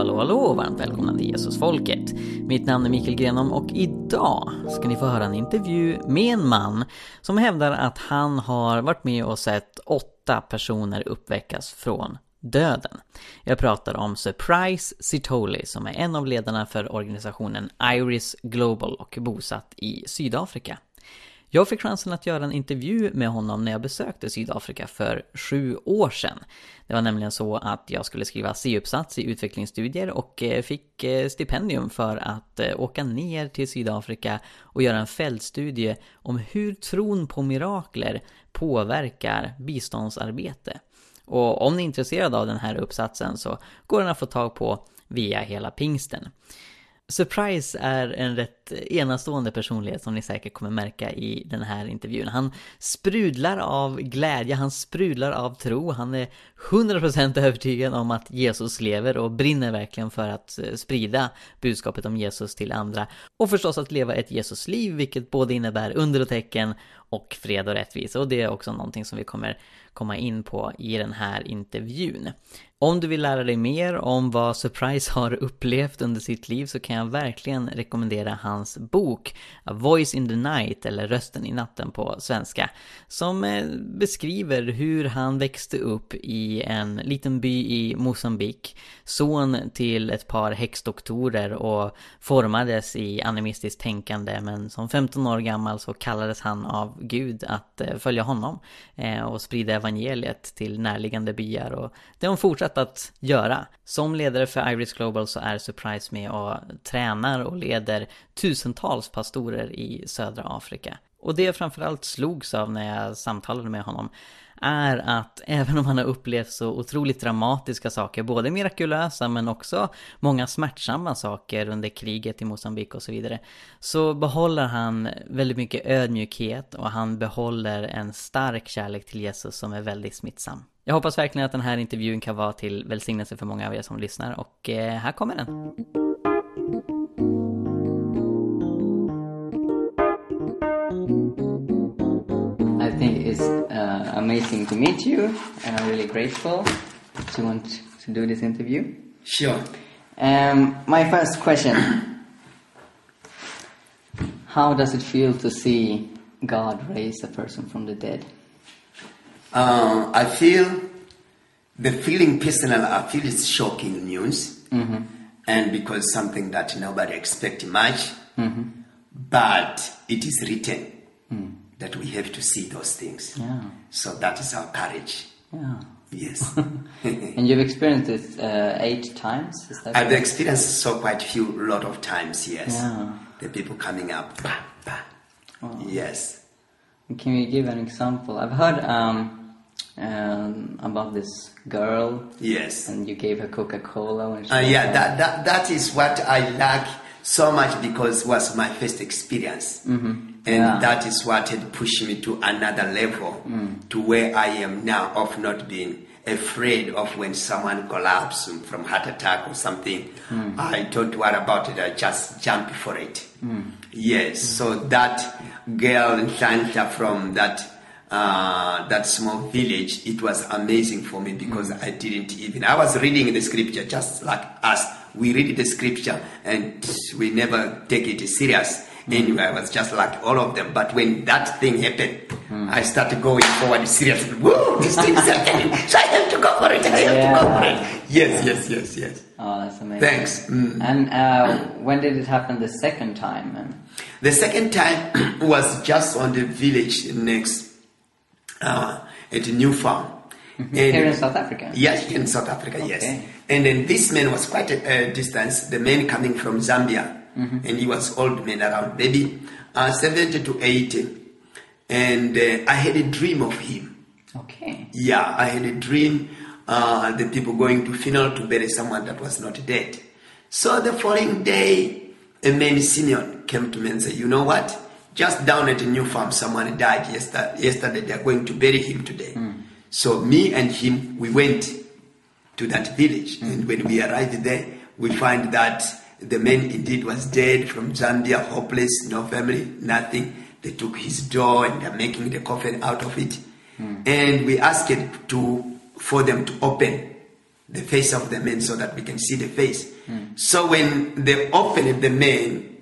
hallå, hallå! Varmt välkomna till Jesusfolket. Mitt namn är Mikael Grenholm och idag ska ni få höra en intervju med en man som hävdar att han har varit med och sett åtta personer uppväckas från döden. Jag pratar om Surprise Sitoli som är en av ledarna för organisationen Iris Global och bosatt i Sydafrika. Jag fick chansen att göra en intervju med honom när jag besökte Sydafrika för sju år sedan. Det var nämligen så att jag skulle skriva C-uppsats i utvecklingsstudier och eh, fick eh, stipendium för att eh, åka ner till Sydafrika och göra en fältstudie om hur tron på mirakler påverkar biståndsarbete. Och om ni är intresserade av den här uppsatsen så går den att få tag på via hela pingsten. Surprise är en rätt enastående personlighet som ni säkert kommer märka i den här intervjun. Han sprudlar av glädje, han sprudlar av tro, han är 100% övertygad om att Jesus lever och brinner verkligen för att eh, sprida budskapet om Jesus till andra. Och förstås att leva ett Jesusliv, vilket både innebär under och tecken och fred och rättvisa. Och det är också någonting som vi kommer komma in på i den här intervjun. Om du vill lära dig mer om vad Surprise har upplevt under sitt liv så kan jag verkligen rekommendera hans bok A Voice in the Night, eller Rösten i natten på svenska, som eh, beskriver hur han växte upp i en liten by i Mosambik, son till ett par häxdoktorer och formades i animistiskt tänkande men som 15 år gammal så kallades han av Gud att eh, följa honom eh, och sprida evangeliet till närliggande byar och det har hon fortsatt att göra. Som ledare för Iris Global så är Surprise med och tränar och leder tusentals pastorer i södra Afrika. Och det jag framförallt slogs av när jag samtalade med honom är att även om han har upplevt så otroligt dramatiska saker, både mirakulösa men också många smärtsamma saker under kriget i Mosambik och så vidare, så behåller han väldigt mycket ödmjukhet och han behåller en stark kärlek till Jesus som är väldigt smittsam. Jag hoppas verkligen att den här intervjun kan vara till välsignelse för många av er som lyssnar och eh, här kommer den. I think it's uh, amazing to meet you and I'm really grateful to want to do this interview. Sure. Um, my first question How does it feel to see God raise a person from the dead? Uh, I feel the feeling personal. I feel it's shocking news, and because something that nobody expect much, but it is written that we have to see those things. Yeah. So that is our courage. Yeah. Yes, And you've experienced it uh, eight times? I've experienced so quite few lot of times. Yes, Yeah. the people coming up. Bah, bah. Yes. Can you give an example? I've heard um, um, about this girl, Yes. and you gave her Coca Cola Uh, yeah, there. that, that that is what I like so much because it was my first experience, and Yeah. that is what had pushed me to another level, mm. to where I am now of not being afraid of when someone collapses from heart attack or something. Mm. I don't worry about it. I just jump for it. Mm. Yes. So that girl in Shanta from that uh, that small village, it was amazing for me because I didn't even. I was reading the scripture just like us. We read the scripture and we never take it serious. Anyway, I was just like all of them. But when that thing happened, I started going forward seriously. Whoa, this thing is happening. So I have to go for it. I have to go for it. Yes, yes, yes, yes. Oh, that's amazing. Thanks. Mm. And uh, when did it happen the second time? The second time was just on the village next uh, at a new farm. And- here in South Africa? Yes, in South Africa, yes. And then this man was quite a, a distance, the man coming from Zambia. And he was old man around maybe uh, 70 to 80. And uh, I had a dream of him. Okay. Yeah, I had a dream. Uh, the people going to funeral to bury someone that was not dead. So the following day, a man Simeon came to me and said, "You know what? Just down at the new farm, someone died yesterday. Yesterday, they are going to bury him today." So me and him, we went to that village, and when we arrived there, we find that the man indeed was dead from Zambia, hopeless, no family, nothing. They took his door and they're making the coffin out of it. Hmm. And we asked to for them to open the face of the man so that we can see the face. Hmm. So when they opened the man,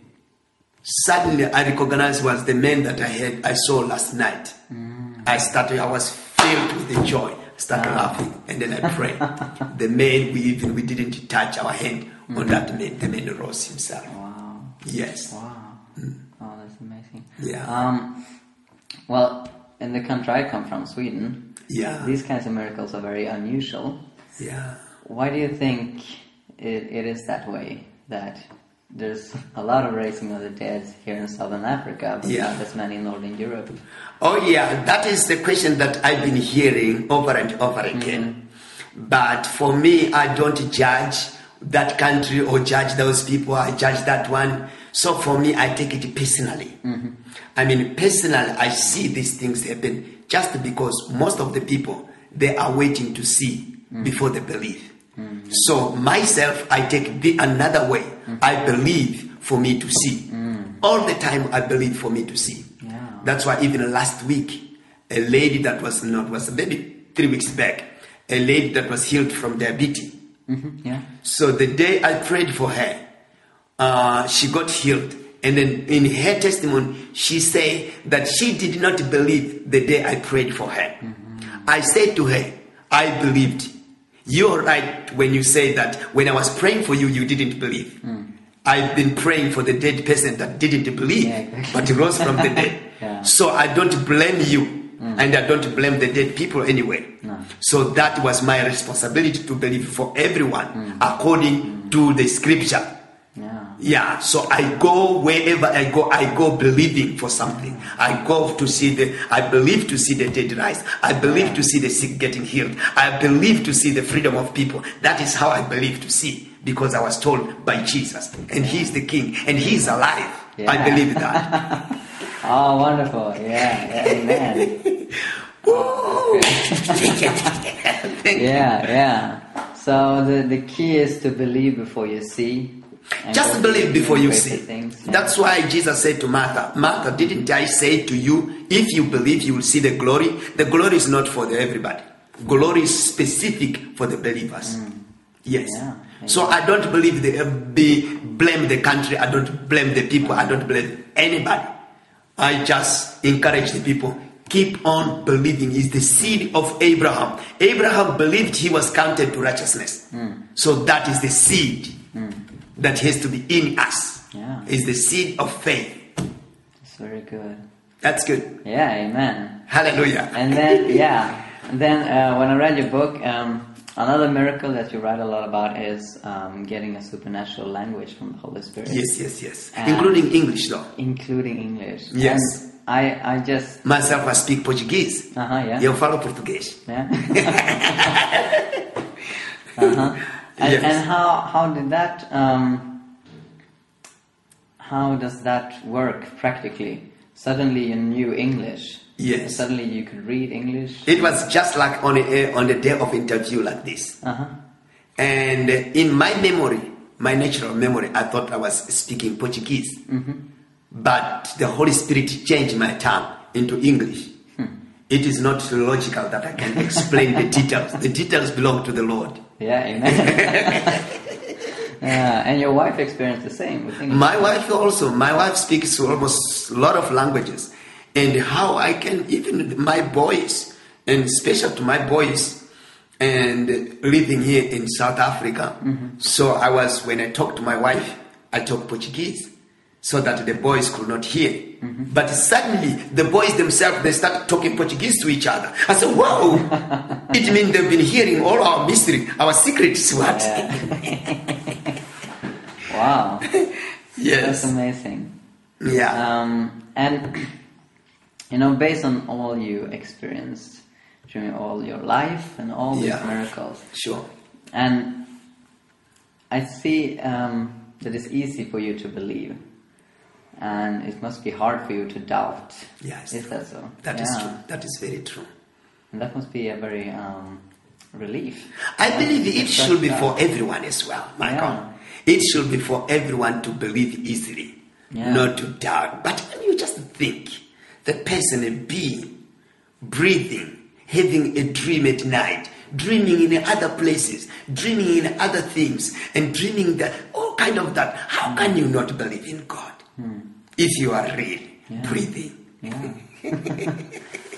suddenly I recognized was the man that I had I saw last night. Hmm. I started I was filled with the joy. Started laughing and then I prayed. the man we even we didn't touch our hand on that man. The man rose himself. Wow. Yes. Wow. Oh, that's amazing. Yeah. Um, well, in the country I come from, Sweden, Yeah. these kinds of miracles are very unusual. Yeah. Why do you think it, it is that way? That there's a lot of raising of the dead here in southern Africa, but Yeah. not as many in northern Europe. Oh, yeah, that is the question that I've been hearing over and over mm-hmm. again. But for me, I don't judge that country or judge those people, I judge that one. So for me, I take it personally. Mm-hmm. I mean, personally, I see these things happen just because most of the people, they are waiting to see mm. before they believe. So myself, I take the another way. I believe for me to see. All the time, I believe for me to see. Yeah. That's why even last week, a lady that was not was maybe three weeks back, a lady that was healed from diabetes. hmm Yeah. So the day I prayed for her, uh, she got healed. And then in her testimony, she said that she did not believe the day I prayed for her. I said to her, I believed. You're right when you say that when I was praying for you, you didn't believe. Hmm. I've been praying for the dead person that didn't believe, Yeah, exactly. but he rose from the dead. Yeah. So I don't blame you, hmm. and I don't blame the dead people anyway. No. So that was my responsibility to believe for everyone hmm. according to the scripture. Yeah. Yeah, so I go wherever I go, I go believing for something. I go to see the, I believe to see the dead rise. I believe to see the sick getting healed. I believe to see the freedom of people. That is how I believe to see because I was told by Jesus and He's the King and He's alive. I believe that. Oh, wonderful. Yeah. yeah amen. yeah, yeah. So the, the key is to believe before you see. Just believe before you see. Things. Yeah. That's why Jesus said to Martha, Martha, didn't I say to you, if you believe, you will see the glory? The glory is not for the everybody. Glory is specific for the believers. Yes. Yeah. So I don't believe the uh, be blame the country. I don't blame the people. I don't blame anybody. I just encourage the people. Keep on believing. Is the seed of Abraham. Abraham believed he was counted to righteousness. So that is the seed that has to be in us. Yeah. Is the seed of faith. It's very good. That's good. Yeah, amen. Hallelujah. And then, yeah, and then uh, when I read your book, um, another miracle that you write a lot about is um, getting a supernatural language from the Holy Spirit, yes, yes, yes. And- Including English though. including English. Yes. And I, I just, Myself, I speak Portuguese. uh huh, yeah. Eu falo português. Yeah. uh-huh. And, Yes. and how how did that um, how does that work practically? Suddenly you knew English. Yes. Suddenly you could read English. It was just like on a, on the day of interview like this. Uh huh. And in my memory, my natural memory, I thought I was speaking Portuguese. But the Holy Spirit changed my tongue into English. It is not logical that I can explain the details. The details belong to the Lord. Yeah, amen. yeah, and your wife experienced the same. My wife also, my wife speaks almost a lot of languages. And how I can, even my boys, and special to my boys, and living here in South Africa. Mm-hmm. So I was, when I talked to my wife, I talk Portuguese so that the boys could not hear. But suddenly, the boys themselves, they start talking Portuguese to each other. I said, wow, it means they've been hearing all our mystery, our secrets, what? Wow, yes. that's amazing. Yeah. Um, and you know, based on all you experienced during all your life and all these Yeah. miracles, Sure. and I see um, that it's easy for you to believe, and it must be hard for you to doubt. Yes. Is that so? That is Yeah. true. That is very true. And that must be a very um, relief. I believe it should be for everyone as well, Michael. Yeah. It should be for everyone to believe easily, Yeah. not to doubt. But when you just think the person, a being, breathing, having a dream at night, dreaming in other places, dreaming in other things, and dreaming that all kind of that. How can you not believe in God if you are real, Yeah. breathing? Yeah.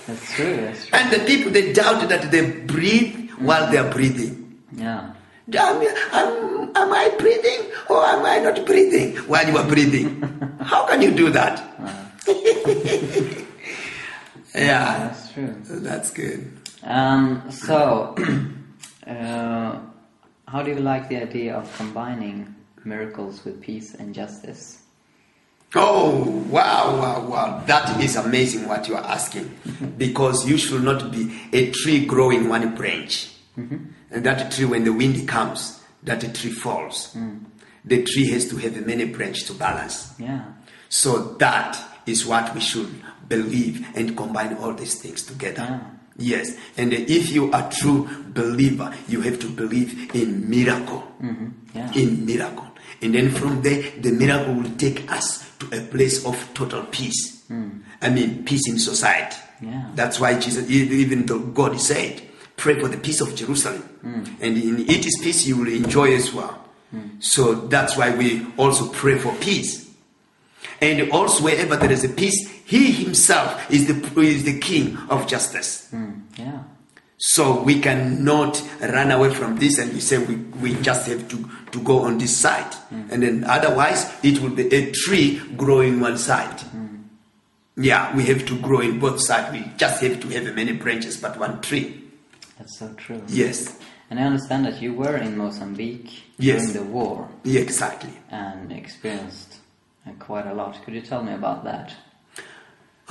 that's true. That's true. And the people they doubt that they breathe while they are breathing. Yeah. Am, am, am I breathing or am I not breathing while you are breathing? How can you do that? yeah, That's true. that's good. Um, so, uh, how do you like the idea of combining miracles with peace and justice? Oh, wow, wow, wow. That is amazing what you are asking. Because you should not be a tree growing one branch. And that tree, when the wind comes, that tree falls. The tree has to have many branches to balance. Yeah. So that is what we should believe and combine all these things together. Ah. Yes, and if you are true believer, you have to believe in miracle. Yeah. In miracle, and then from there, the miracle will take us a place of total peace. Hmm. I mean, peace in society. Yeah. That's why Jesus, even though God said, "Pray for the peace of Jerusalem," hmm. and in it is peace you will enjoy as well. Hmm. So that's why we also pray for peace. And also, wherever there is a peace, He Himself is the, is the King of justice. Mm, yeah. So we cannot run away from this and we say we, we just have to, to go on this side. And then otherwise, it will be a tree growing one side. Yeah, we have to grow in both sides. We just have to have many branches, but one tree. That's so true. Yes, And I understand that you were in Mozambique Yes. during the war yeah, exactly. and experienced uh, quite a lot. Could you tell me about that?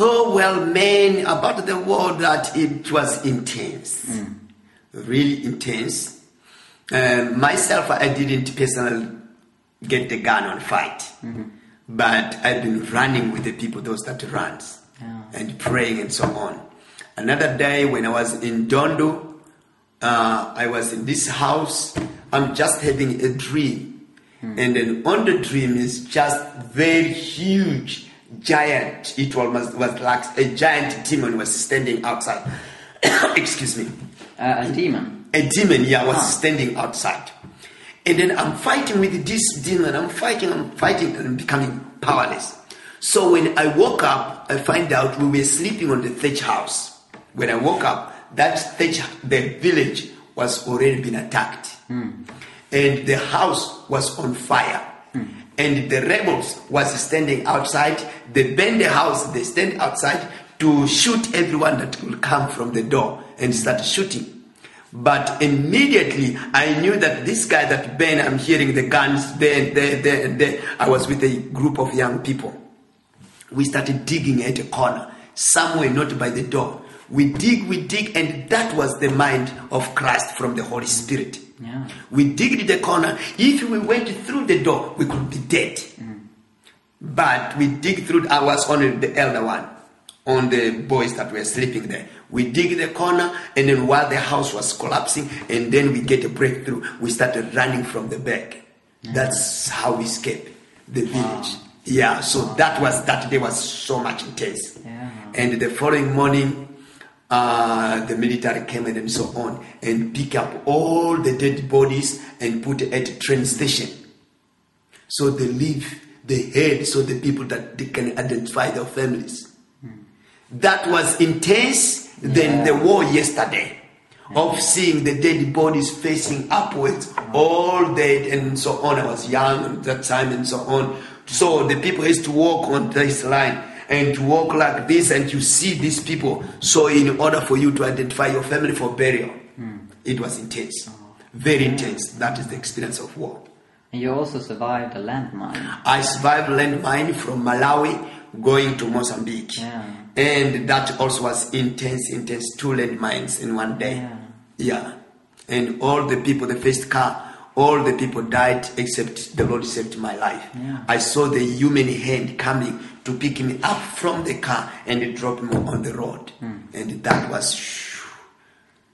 Oh well, man, about the war that it was intense, really intense. Uh, myself, I didn't personally get the gun and fight, but I've been running with the people, those that runs, Yeah. and praying and so on. Another day when I was in Dondo, uh, I was in this house. I'm just having a dream, and then on the dream is just very huge, giant. It almost was like a giant demon was standing outside. Excuse me, Uh, a demon. a demon, yeah, was Ah. standing outside, and then I'm fighting with this demon. I'm fighting, I'm fighting, and I'm becoming powerless. So when I woke up, I find out we were sleeping on the thatch house. When I woke up, that thatch, the village was already been attacked, and the house was on fire. And the rebels was standing outside. They burned the house. They stand outside to shoot everyone that will come from the door and start shooting. But immediately I knew that this guy that Ben, I'm hearing the guns there, there, there, and there. I was with a group of young people. We started digging at a corner, somewhere not by the door. We dig, we dig, and that was the mind of Christ from the Holy Spirit. Yeah. We digged the corner. If we went through the door, we could be dead. Mm. But we dig through, was only the elder one, on the boys that were sleeping there. We dig the corner, and then while the house was collapsing, and then we get a breakthrough, we started running from the back. That's how we escaped the village. Yeah, so that was, that day was so much intense. Yeah. And the following morning, uh, the military came in and so on and pick up all the dead bodies and put at train station. So they leave the head so the people that they can identify their families. Hmm. That was intense than the war yesterday of hmm. seeing the dead bodies facing upwards, hmm. all dead and so on. I was young at that time and so on. So the people used to walk on this line and to walk like this and you see these people. So in order for you to identify your family for burial, it was intense. Very intense. That is the experience of war. And you also survived a landmine. I survived landmine from Malawi going to Mozambique. Yeah. And that also was intense, intense. Two landmines in one day. Yeah. Yeah. And all the people, the first car, all the people died except the Lord saved my life. Yeah. I saw the human hand coming to pick me up from the car and drop me on the road. Hmm. And that was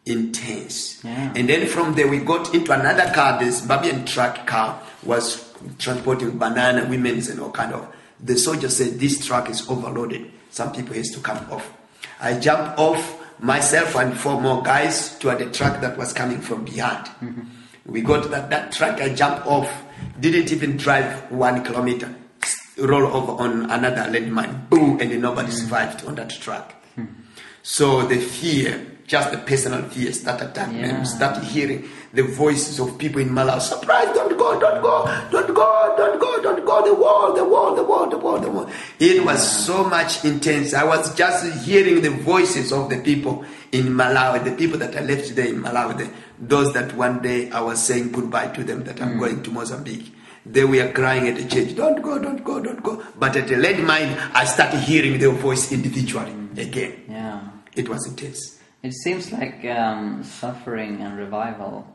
intense. Yeah. And then from there we got into another car. This Babian truck car was transporting banana, women's and all kind of. The soldier said this truck is overloaded. Some people has to come off. I jumped off myself and four more guys toward a truck that was coming from behind. We got that, that truck, I jumped off, didn't even drive one kilometer, roll over on another landmine, boom, and nobody survived on that truck. So the fear, just the personal fear, started attacking. Yeah. We started hearing the voices of people in Malawi. Surprise! Don't go! Don't go! Don't go! Don't go! Don't go! The wall! The wall! The wall! The wall! The wall! It was so much intense. I was just hearing the voices of the people in Malawi, the people that I left there in Malawi, the, those that one day I was saying goodbye to them, that I'm mm. going to Mozambique. They were crying at the church, don't go, don't go, don't go. But at the landmine, I started hearing their voice individually again. Yeah. It was intense. It seems like um, suffering and revival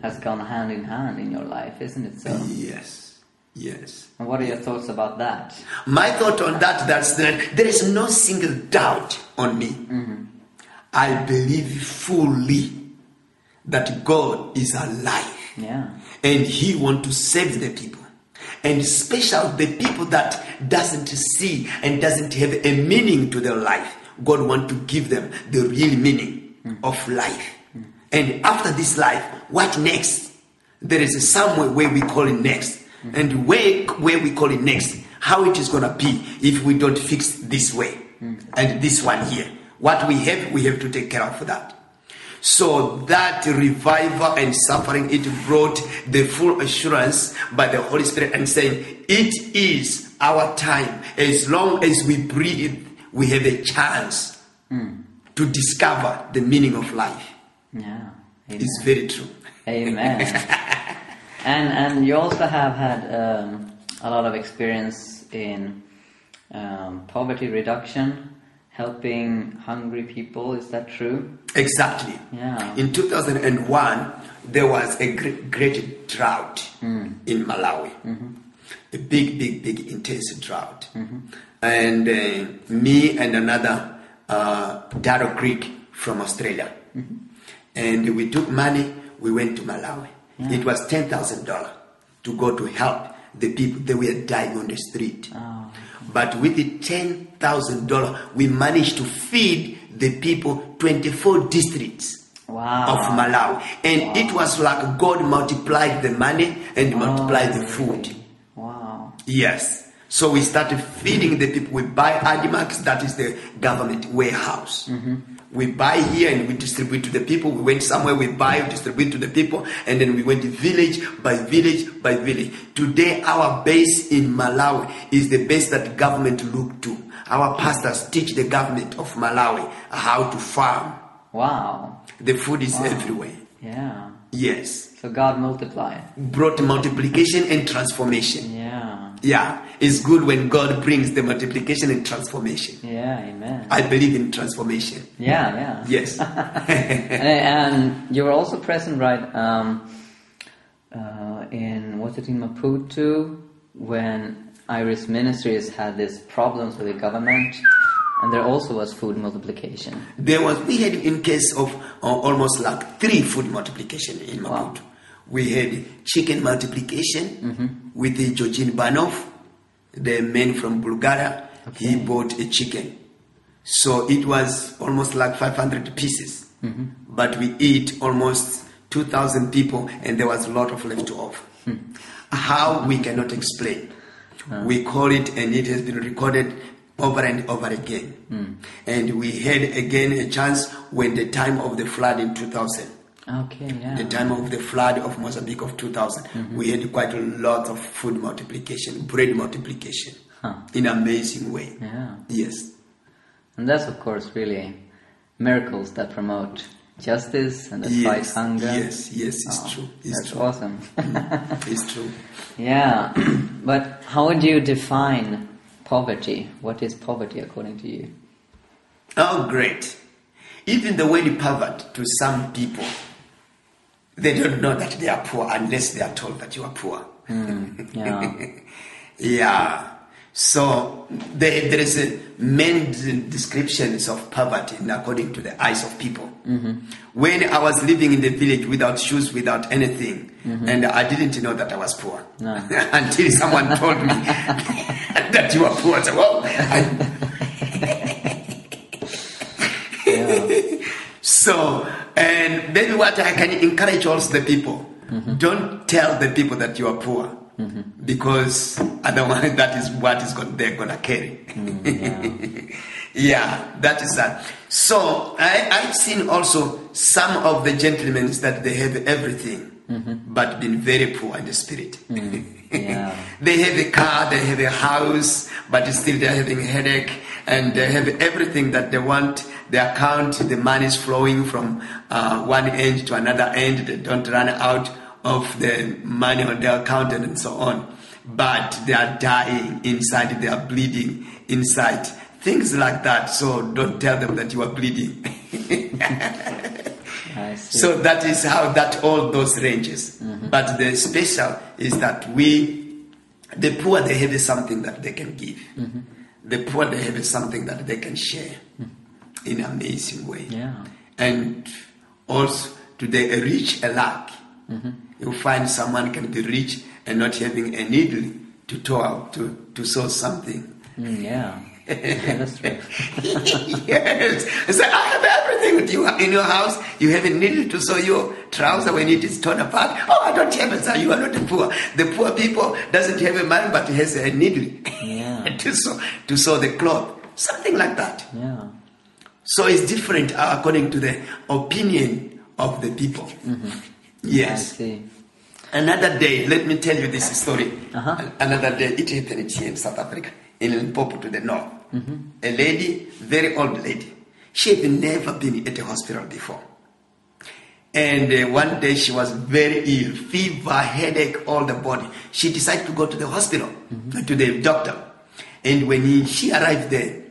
has gone hand in hand in your life, isn't it so? Yes, yes. And what are your thoughts about that? My thought on that, that's that there is no single doubt on me. I believe fully that God is alive Yeah. And He want to save the people. And special the people that doesn't see and doesn't have a meaning to their life. God want to give them the real meaning of life. And after this life, what next? There is somewhere where we call it next. And where, where we call it next, how it is gonna be if we don't fix this way and this one here. What we have, we have to take care of that. So that revival and suffering, it brought the full assurance by the Holy Spirit and saying, it is our time. As long as we breathe, we have a chance to discover the meaning of life. Yeah. Amen. It's very true. Amen. and and you also have had um, a lot of experience in um, poverty reduction, helping hungry people. Is that true? Exactly. Yeah. In 2001, there was a great, great drought hmm. in Malawi. Mm-hmm. A big, big, big, intense drought. Mm-hmm. And uh, me and another uh, Darrow Creek from Australia. Mm-hmm. And we took money, we went to Malawi. It was $10,000 to go to help the people. They were dying on the street. Oh. But with the $10,000, we managed to feed the people 24 districts Wow. of Malawi. And it was like God multiplied the money and multiplied the food. Wow. Yes. So we started feeding the people. We buy ADMARC, that is the government warehouse. Mm-hmm. We buy here and we distribute to the people. We went somewhere, we buy, distribute to the people, and then we went village by village by village. Today, our base in Malawi is the base that government look to. Our pastors teach the government of Malawi how to farm. Wow. The food is everywhere. Yeah. Yes. So God multiplied. Brought multiplication and transformation. Yeah. Yeah, it's good when God brings the multiplication and transformation. Yeah. Amen. I believe in transformation. Yeah. Yeah. Yes. and, and you were also present, right, um, uh, in, was it in Maputo, when Iris Ministries had these problems with the government, and there also was food multiplication. there was, we had in case of uh, almost like three food multiplication in Maputo. Wow. We had chicken multiplication Mm-hmm. with the Georgian Banov, the man from Bulgaria. He bought a chicken. So it was almost like 500 pieces. Mm-hmm. But we eat almost 2,000 people and there was a lot of leftover. Hmm. How we cannot explain. We call it and it has been recorded over and over again. Hmm. And we had again a chance when the time of the flood in 2000 Okay, yeah. the time of the flood of Mozambique of 2000, mm-hmm. we had quite a lot of food multiplication, bread multiplication, Huh. in amazing way. Yeah. Yes, And that's, of course, really miracles that promote justice and that yes, fight hunger. yes, yes, it's Oh, true. It's That's true. awesome. Mm, it's true. yeah. but how would you define poverty? What is poverty according to you? Oh, great! Even the word poverty to some people, they don't know that they are poor unless they are told that you are poor. Hmm, yeah. Yeah. So there, there is a many descriptions of poverty according to the eyes of people. Mm-hmm. When I was living in the village without shoes, without anything, mm-hmm. and I didn't know that I was poor No. until someone told me that you are poor. I said, well, I, yeah. Maybe what I can encourage also the people Mm-hmm. don't tell the people that you are poor because otherwise that is what is going, they're going to carry. Mm, yeah, that is that. So I, I've seen also some of the gentlemen that they have everything but been very poor in the spirit. yeah. they have a car, they have a house, but still they're having a headache, and they have everything that they want. The account, the money is flowing from uh, one end to another end. They don't run out of the money on their account and so on. But they are dying inside, they are bleeding inside. Things like that. So don't tell them that you are bleeding. So that is how that all those ranges. But the special is that we, the poor, they have something that they can give. The poor, they have something that they can share in an amazing way. Yeah. And also, to the rich alike, you find someone can be rich and not having a needle to to, to sew something. Mm, yeah. Yeah. That's true. yes. So I have everything with you in your house. You have a needle to sew your trouser when it is torn apart. Oh, I don't have it, sir. You are not the poor. The poor people doesn't have a man, but has a needle Yeah. to sew to sew the cloth. Something like that. Yeah. So it's different uh, according to the opinion of the people. I Yes. see. Another day, let me tell you this story. Uh-huh. Another day, it happened here in South Africa, in Limpopo to the north. A lady, very old lady, she had never been at a hospital before. And uh, one day she was very ill, fever, headache, all the body. She decided to go to the hospital, mm-hmm. to the doctor. And when he, she arrived there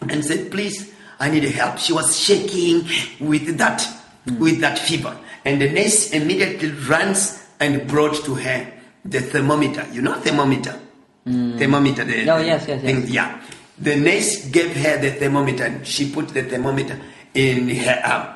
and said, please, I need help. She was shaking with that, mm. with that fever. And the nurse immediately runs and brought to her the thermometer. You know thermometer? Mm. Thermometer. The, Oh, yes, yes, thing- yes. Yeah. The nurse gave her the thermometer and she put the thermometer in her arm.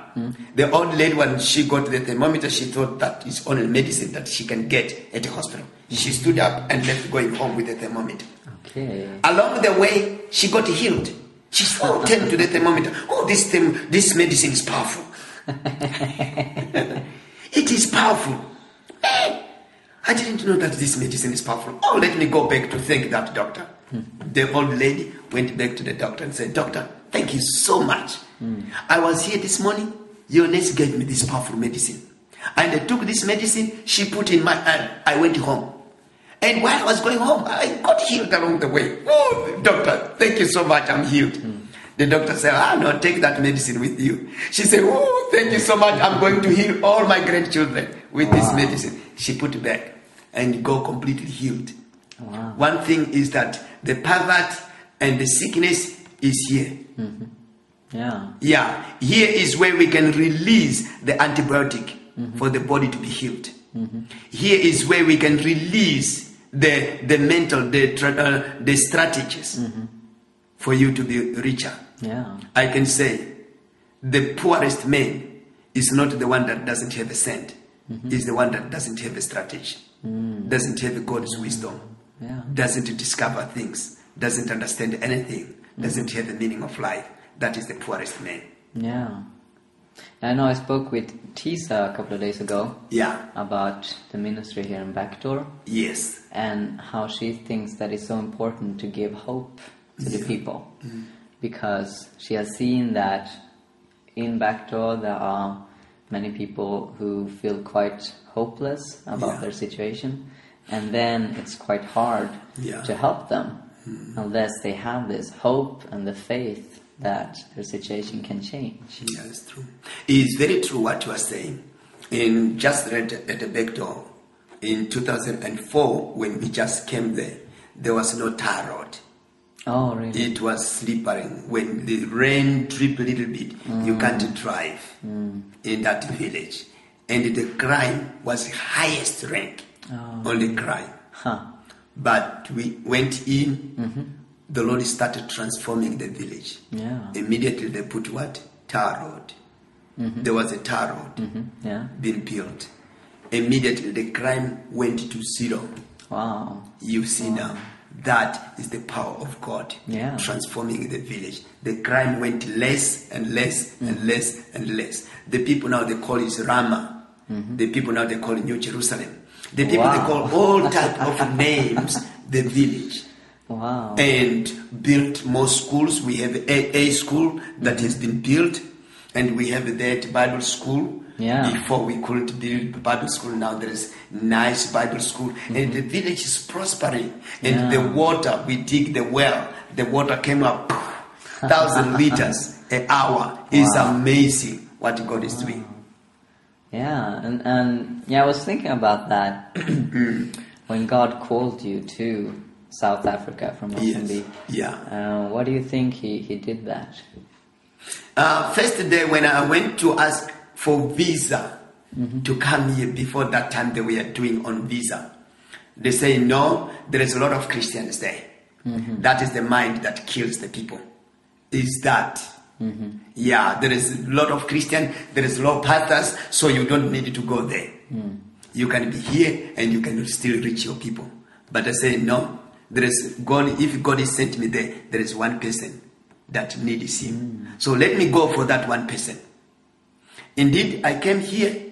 The old lady, when she got the thermometer, she thought that is only medicine that she can get at the hospital. She stood up and left going home with the thermometer. Okay. Along the way, she got healed. She oh, turned to the thermometer. Oh, this therm- this medicine is powerful. it is powerful. Eh, I didn't know that this medicine is powerful. Oh, let me go back to thank that doctor. The old lady went back to the doctor and said, Doctor, thank you so much. I was here this morning. Your nurse gave me this powerful medicine. And I took this medicine, she put in my hand. I went home. And while I was going home, I got healed along the way. Oh, doctor, thank you so much. I'm healed. The doctor said, Ah, no, take that medicine with you. She said, Oh, thank you so much. I'm going to heal all my grandchildren with this medicine. She put it back and go completely healed. Wow. One thing is that the pervert and the sickness is here. Mm-hmm. Yeah. Yeah, here is where we can release the antibiotic mm-hmm. for the body to be healed. Mm-hmm. Here is where we can release the the mental, the uh, the strategies for you to be richer. Yeah. I can say the poorest man is not the one that doesn't have a cent. Is the one that doesn't have a strategy, mm. doesn't have God's wisdom, Yeah. doesn't discover things, doesn't understand anything, mm-hmm. doesn't hear the meaning of life. That is the poorest man. Yeah. I know I spoke with Tisa a couple of days ago Yeah. about the ministry here in Backdoor Yes. and how she thinks that it's so important to give hope to the people mm-hmm. because she has seen that in Backdoor there are many people who feel quite hopeless about Yeah. their situation and then it's quite hard Yeah. to help them hmm. unless they have this hope and the faith that their situation can change. Yeah, it's true. It's very true what you are saying. In just read at the back door in 2004, when we just came there, there was no tar road. Oh, really? It was slippery. When the rain drip a little bit, you mm. can't drive mm. in that village. And the crime was highest rank Oh. on the crime. Huh. But we went in, the Lord started transforming the village. Yeah. Immediately they put what? Tar road. There was a tar road hmm Yeah. being built. Immediately the crime went to zero. Wow. You see now, That is the power of God Yeah. transforming the village. The crime went less and less Mm. and less and less. The people now they call it Rama. The people now they call it New Jerusalem. The people they Mm-hmm. Call all type of names the village Wow. and built more schools. We have a, a school that has been built, and we have that Bible school. Yeah. Before we couldn't build Bible school, now there is nice Bible school, and the village is prospering. And Mm-hmm. Yeah. the water, we dig the well, the water came up, thousand liters an hour. It's amazing what God is doing. Yeah, and, and yeah, I was thinking about that when God called you to South Africa from Yes. Yeah. Uh, what do you think he, he did that? Uh, first day when I went to ask for visa to come here, before that time they were doing on visa, they say no. There is a lot of Christians there. That is the mind that kills the people. Is that? Mm-hmm. Yeah, there is a lot of Christian. There is a lot of pastors, so you don't need to go there. Mm. You can be here and you can still reach your people. But I say no. There is God. If God is sent me there, there is one person that needs Him. Mm. So let me go for that one person. Indeed, I came here.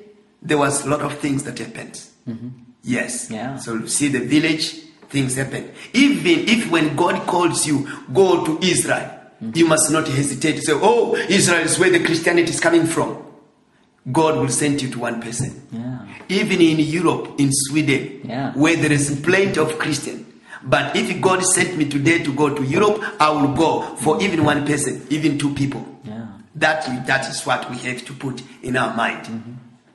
There was a lot of things that happened. Mm-hmm. Yes. Yeah. So see the village, things happen. Even if when God calls you, go to Israel, you must not hesitate to say, "Oh, Israel is where the Christianity is coming from." God will send you to one person. Yeah. Even in Europe, in Sweden, Yeah. where there is plenty of Christian. But if God sent me today to go to Europe, I will go for even one person, even two people. Yeah. That, that is what we have to put in our mind.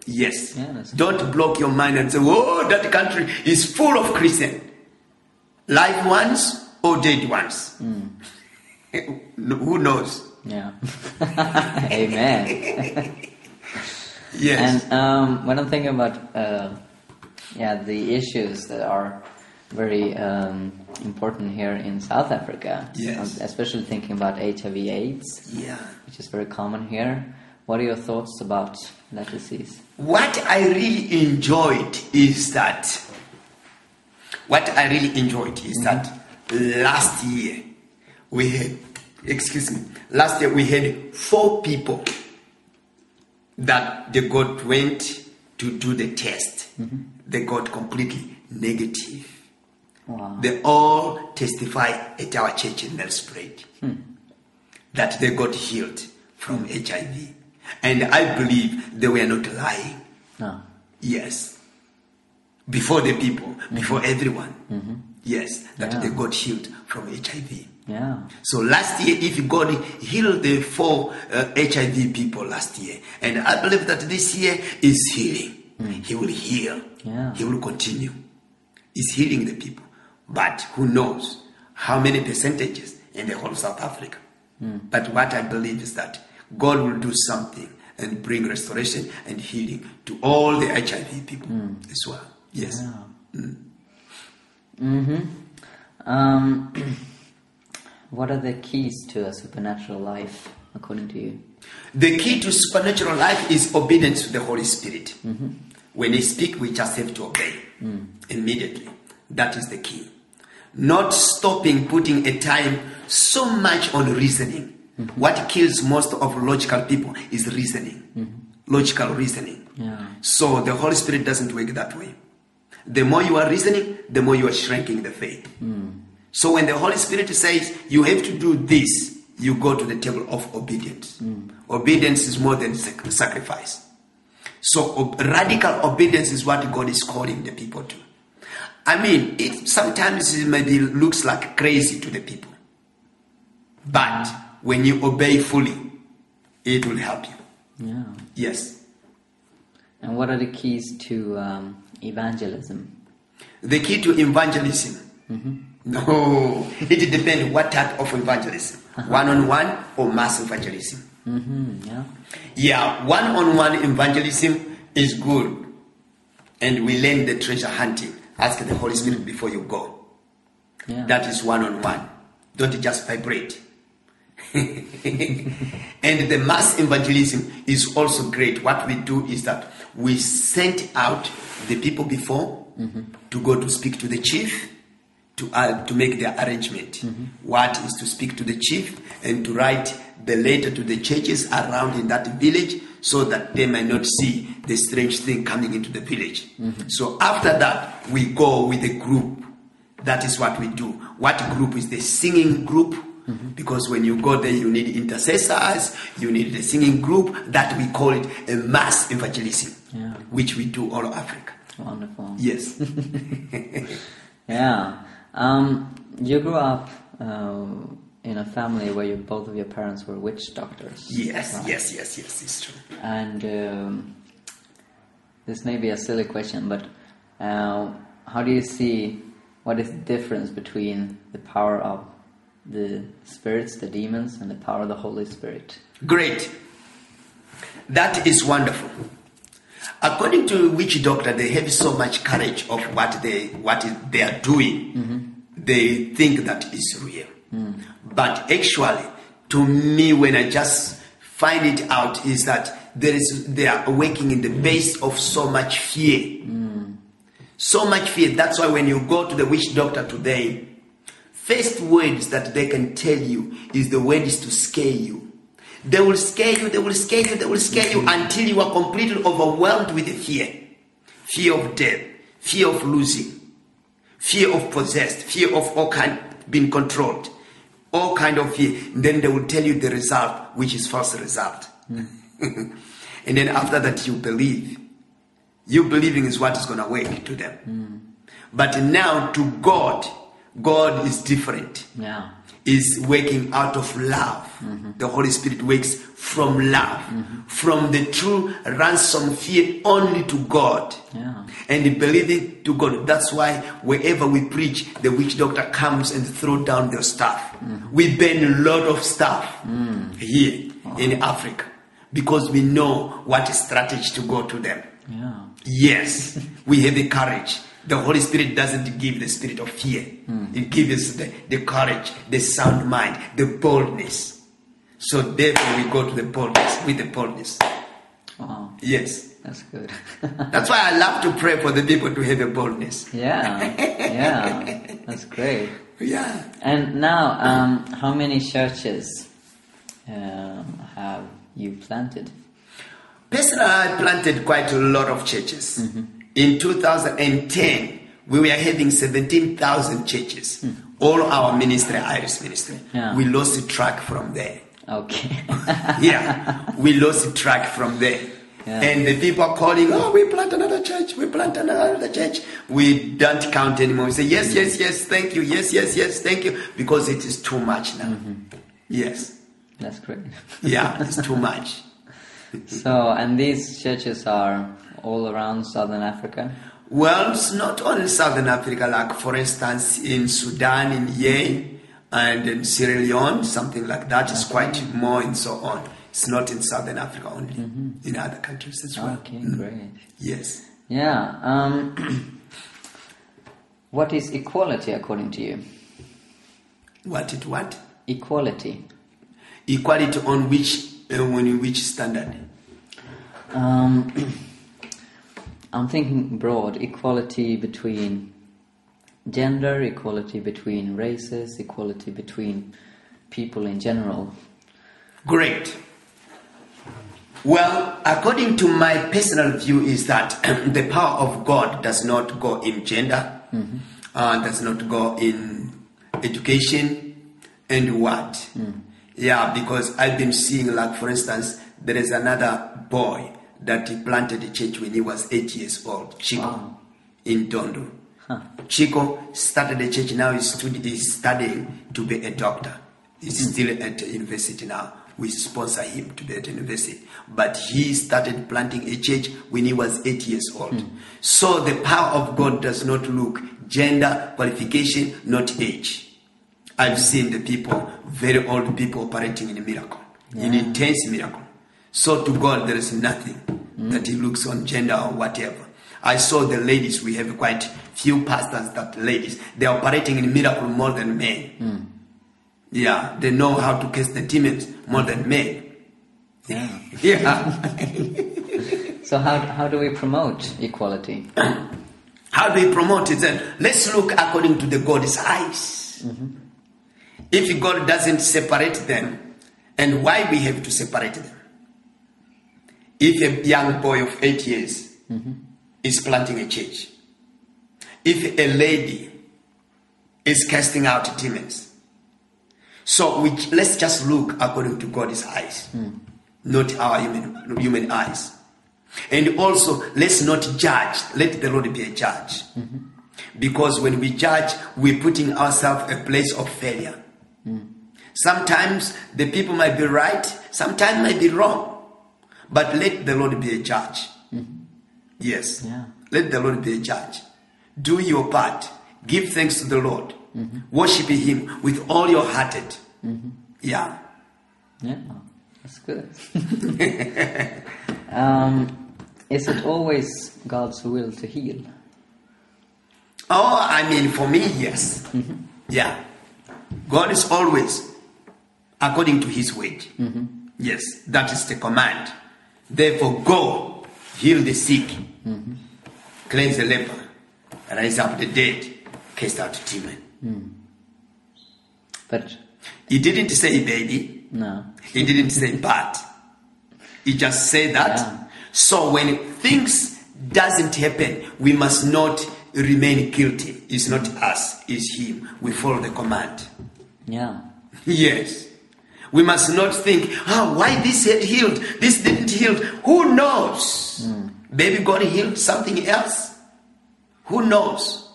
Yes. Mm-hmm. Yeah, Don't block your mind and say, oh, that country is full of Christian. Live ones or dead ones. Mm. Who knows? Yeah. Amen. Yes. And um, when I'm thinking about uh, yeah the issues that are very um, important here in South Africa, Yes. especially thinking about HIV/AIDS, yeah. which is very common here. What are your thoughts about that disease? What I really enjoyed is that, what I really enjoyed is that last year we had, excuse me, last year we had four people that they got went to do the test. Mm-hmm. They got completely negative. Wow. They all testify at our church in Nelspruit hmm. that they got healed from hmm. HIV. And I believe they were not lying. No. Yes. Before the people, mm-hmm. before everyone. Mm-hmm. Yes, that Yeah. they got healed from HIV. Yeah. So last year, if God healed the four uh, HIV people last year, and I believe that this year is healing. He will heal. Yeah. He will continue. He's healing the people. But who knows how many percentages in the whole South Africa? But what I believe is that God will do something and bring restoration and healing to all the HIV people as well. Yes. Yeah. Mm-hmm. Um, what are the keys to a supernatural life, according to you? The key to supernatural life is obedience to the Holy Spirit. Mm-hmm. When He speaks, we just have to obey mm. immediately. That is the key. Not stopping, putting a time so much on reasoning. Mm-hmm. What kills most of logical people is reasoning, mm-hmm. logical reasoning. Yeah. So the Holy Spirit doesn't work that way. The more you are reasoning, the more you are shrinking the faith. Mm. So when the Holy Spirit says you have to do this, you go to the table of obedience. Obedience is more than sac- sacrifice. So ob- radical obedience is what God is calling the people to. I mean, it sometimes it maybe looks like crazy to the people, but when you obey fully, it will help you. Yeah. Yes. And what are the keys to um, evangelism? The key to evangelism. No, it depends what type of evangelism. One on one or mass evangelism. Mm-hmm. Yeah. Yeah, one on one evangelism is good. And we learn the treasure hunting. Ask the Holy Spirit before you go. Yeah. That is one on one. Don't just vibrate. and the mass evangelism is also great. What we do is that we sent out the people before to go to speak to the chief, to, uh, to make the arrangement. What is to speak to the chief and to write the letter to the churches around in that village so that they may not see the strange thing coming into the village. So after that, we go with a group. That is what we do. What group is the singing group? Because when you go there, you need intercessors, you need the singing group. That we call it a mass evangelism, Yeah. which we do all over Africa. Wonderful. Yes. Yeah. Um, you grew up uh, in a family where you, both of your parents were witch doctors. yes, right? yes, yes, yes, it's true. And um, this may be a silly question, but uh, how do you see what is the difference between the power of the spirits, the demons, and the power of the Holy Spirit? Great. That is wonderful. According to witch doctor, they have so much courage of what they what they are doing. Mm-hmm. They think that is real. Mm. But actually, to me, when I just find it out, is that there is they are working in the mm. base of so much fear. Mm. So much fear. That's why when you go to the witch doctor today, first words that they can tell you is the word is to scare you. They will scare you, they will scare you, they will scare you until you are completely overwhelmed with fear. Fear of death, fear of losing, fear of possessed, fear of all kind being controlled, all kind of fear. Then they will tell you the result, which is false result. and then after that you believe. You believing is what is going to work to them. Mm. But now to God, God is different Yeah. Is working out of love. Mm-hmm. The Holy Spirit works from love, mm-hmm. from the true ransom fear only to God. Yeah. And believing to God. That's why wherever we preach, the witch doctor comes and throw down their stuff. Mm-hmm. We burn a lot of stuff mm. here in Africa because we know what strategy to go to them. Yeah. Yes, we have the courage. The Holy Spirit doesn't give the spirit of fear. It gives the, the courage, the sound mind, the boldness. So therefore we go to the boldness, with the boldness. Wow. Yes. That's good. That's why I love to pray for the people to have a boldness. yeah. Yeah. That's great. Yeah. And now, um, how many churches um, have you planted? Personally, I planted quite a lot of churches. In 2010, we were having 17,000 churches. Hmm. All our ministry, Iris ministry. Yeah. We lost track from there. Okay. yeah, we lost track from there. Yeah. And the people are calling, oh, we plant another church, we plant another church. We don't count anymore. We say, yes, yes, yes, thank you, yes, yes, yes, thank you, because it is too much now. Mm-hmm. Yes, That's great. yeah, it's too much. So, and these churches are all around Southern Africa? Well, it's not only Southern Africa, like for instance in Sudan, in Yemen, and in Sierra Leone, something like that. It's quite more and so on. It's not in Southern Africa only, in other countries as well. Okay, great. Yes. Yeah. Um, what is equality according to you? What it what? Equality. Equality on which uh, on which standard? Um, I'm thinking broad equality between gender, equality between races, equality between people in general. Great. Well, according to my personal view, is that the power of God does not go in gender, uh, does not go in education, and what? Yeah, because I've been seeing, like for instance, there is another boy that he planted a church when he was eight years old, Chico, Wow. in Dondo. Chico started a church now. He's, stud- he's studying to be a doctor. He's hmm. still at the university now. We sponsor him to be at university. But he started planting a church when he was eight years old. Hmm. So the power of God does not look gender, qualification, not age. I've seen the people, very old people operating in a miracle, in intense miracle. So to God, there is nothing that He looks on gender or whatever. I saw the ladies, we have quite few pastors that ladies, they're operating in miracle more than men. Yeah, they know how to cast the demons more than men. Yeah. Yeah. So how how do we promote equality? how How do we promote it? Then let's look according to the God's eyes. Mm-hmm. If God doesn't separate them, and why we have to separate them? If a young boy of eight years is planting a church, if a lady is casting out demons, so we, let's just look according to God's eyes, not our human, human eyes. And also, let's not judge. Let the Lord be a judge. Because when we judge, we're putting ourselves a place of failure. Sometimes the people might be right, sometimes might be wrong. But let the Lord be a judge. Mm-hmm. Yes. Yeah. Let the Lord be a judge. Do your part. Give thanks to the Lord. Mm-hmm. Worship Him with all your hearted. Mm-hmm. Yeah. Yeah, that's good. um, is it always God's will to heal? Oh, I mean, for me, yes. Yeah. God is always according to His word. Yes, that is the command. Therefore, go, heal the sick, cleanse the leper, raise up the dead, cast out demon. Hmm. But He didn't say baby, no. he didn't say but. He just said that. Yeah. So when things doesn't happen, we must not remain guilty. It's not us, it's him. We follow the command. Yeah. Yes. We must not think, ah, why this had healed, this didn't heal. Who knows? Maybe God healed something else. Who knows?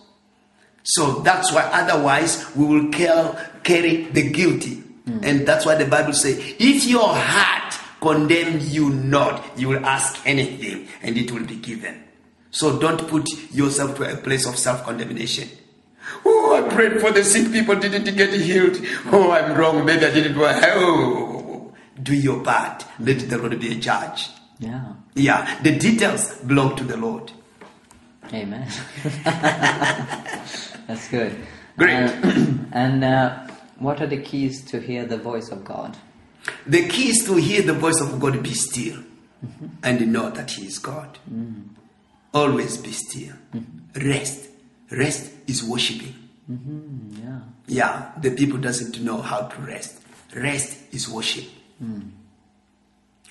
So that's why otherwise we will cal- carry the guilty. And that's why the Bible says, if your heart condemn you not, you will ask anything and it will be given. So don't put yourself to a place of self-condemnation. Oh, I prayed for the sick people, didn't get healed. Oh, I'm wrong. Maybe I didn't. Work. Oh, do your part. Let the Lord be a judge. Yeah. Yeah, the details belong to the Lord. Amen. That's good. Great. Uh, and uh, what are the keys to hear the voice of God? The key is to hear the voice of God, be still, and know that He is God. Always be still. Rest. Rest is worshiping. Mm-hmm. Yeah. Yeah, the people doesn't know how to rest. Rest is worship. Mm.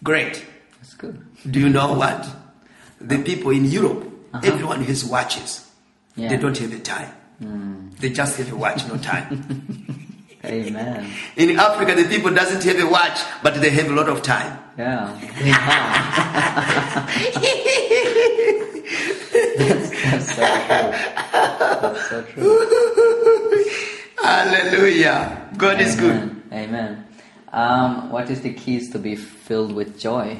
Great. That's good. Do you know what? The people in Europe, uh-huh. everyone has watches. Yeah. They don't have a time. Mm. They just have a watch, no time. Amen. in Africa, the people doesn't have a watch, but they have a lot of time. Yeah. Yeah. that's, so true. That's so true. Hallelujah. God is good. Amen. Amen. Um, what is the keys to be filled with joy?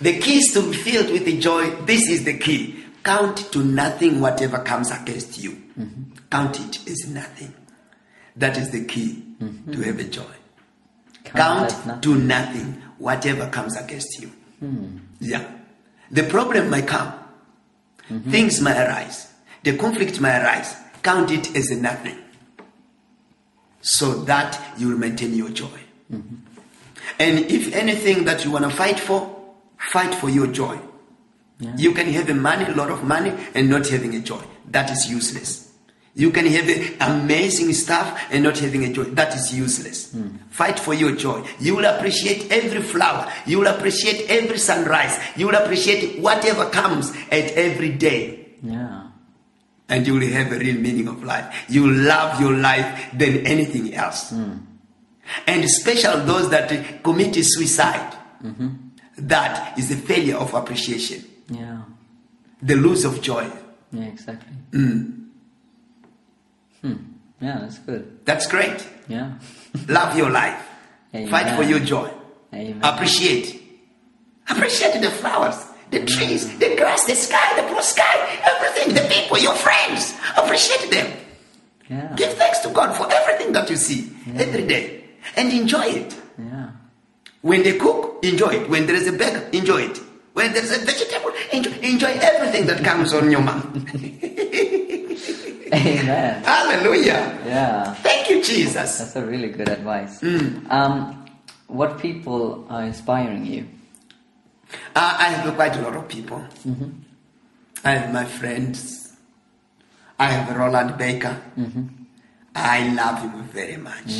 The keys to be filled with the joy. This is the key. Count to nothing whatever comes against you. Mm-hmm. Count it as nothing. That is the key mm-hmm. to have a joy. Count that nothing. to nothing whatever comes against you. Hmm. Yeah. The problem might come. Mm-hmm. Things may arise. The conflict may arise. Count it as a nothing. So that you will maintain your joy. Mm-hmm. And if anything that you want to fight for, fight for your joy. Yeah. You can have a money, a lot of money, and not having a joy. That is useless. You can have amazing stuff and not having a joy. That is useless. Hmm. Fight for your joy. You will appreciate every flower. You will appreciate every sunrise. You will appreciate whatever comes at every day. Yeah. And you will have a real meaning of life. You will love your life than anything else. Hmm. And especially those that commit suicide. Mm-hmm. That is a failure of appreciation. Yeah. The lose of joy. Yeah, exactly. Mm. Hmm. Yeah, that's good. That's great. Yeah. Love your life. Amen. Fight for your joy. Amen. Appreciate. Appreciate the flowers, the trees, the grass, the sky, the blue sky, everything, the people, your friends. Appreciate them. Yeah. Give thanks to God for everything that you see every day and enjoy it. Yeah. When they cook, enjoy it. When there is a burger, enjoy it. When there is a vegetable, enjoy, enjoy everything that comes on your mouth. Amen. Hallelujah. Yeah. Thank you, Jesus. That's a really good advice. Mm. Um, what people are inspiring you? Uh, I have quite a lot of people. I have my friends. I have Rolland Baker. I love him very much.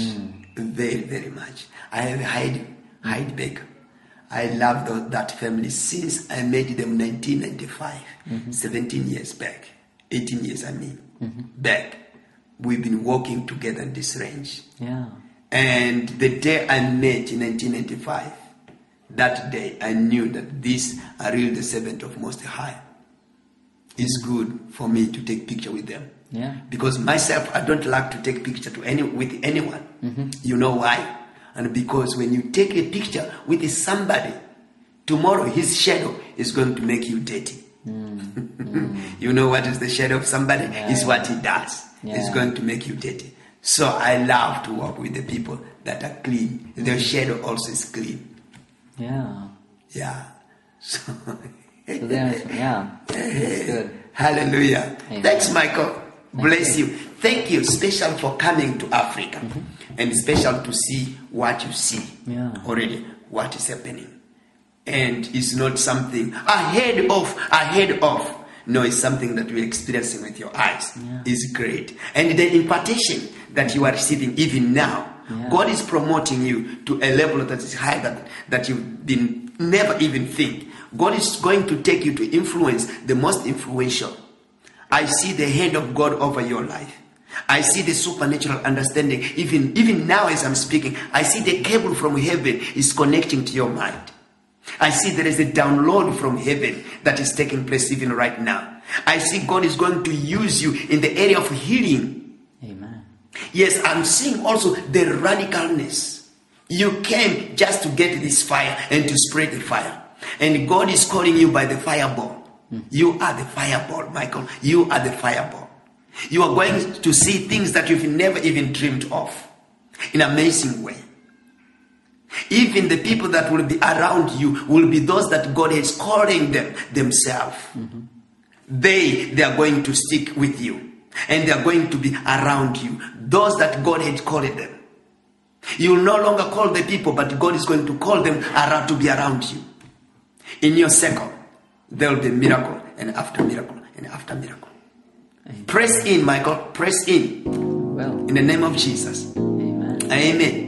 Very, very much. I have Heidi, Heidi Baker. I love tho- that family since I met them 1995, 17 years back, 18 years, I mean, Mm-hmm. back. We've been working together in this range. Yeah. And the day I met in 1995, that day I knew that these are really the servant of Most High. It's good for me to take picture with them. Yeah. Because myself, I don't like to take picture to any with anyone. Mm-hmm. You know why? And because when you take a picture with somebody, tomorrow his shadow is going to make you dirty. Mm. Mm. you know what is the shadow of somebody? Is what he does. It's going to make you dirty. So I love to work with the people that are clean. Their mm. shadow also is clean. Yeah. Yeah. So, So there's, yeah. That's good. Hallelujah. Amen. Thanks, Micael. Bless you. Thank you, special for coming to Africa mm-hmm. and special to see what you see Yeah. already, what is happening. And it's not something ahead of, ahead of. No, it's something that you're experiencing with your eyes. It's great. And the impartation that you are receiving even now, Yeah. God is promoting you to a level that is higher that, that you've been never even think. God is going to take you to influence the most influential. I see the hand of God over your life. I see the supernatural understanding. Even, even now as I'm speaking, I see the cable from heaven is connecting to your mind. I see there is a download from heaven that is taking place even right now. I see God is going to use you in the area of healing. Amen. Yes, I'm seeing also the radicalness. You came just to get this fire and to spread the fire. And God is calling you by the fireball. You are the fireball, Micael. You are the fireball. You are going to see things that you've never even dreamed of in amazing way. Even the people that will be around you will be those that God is calling them themselves. They they are going to stick with you and they are going to be around you. Those that God had called them. You will no longer call the people, but God is going to call them around to be around you. In your circle, there will be miracle and after miracle and after miracle. Press in, Micael. Press in Well, in the name of Jesus. amen. Amen.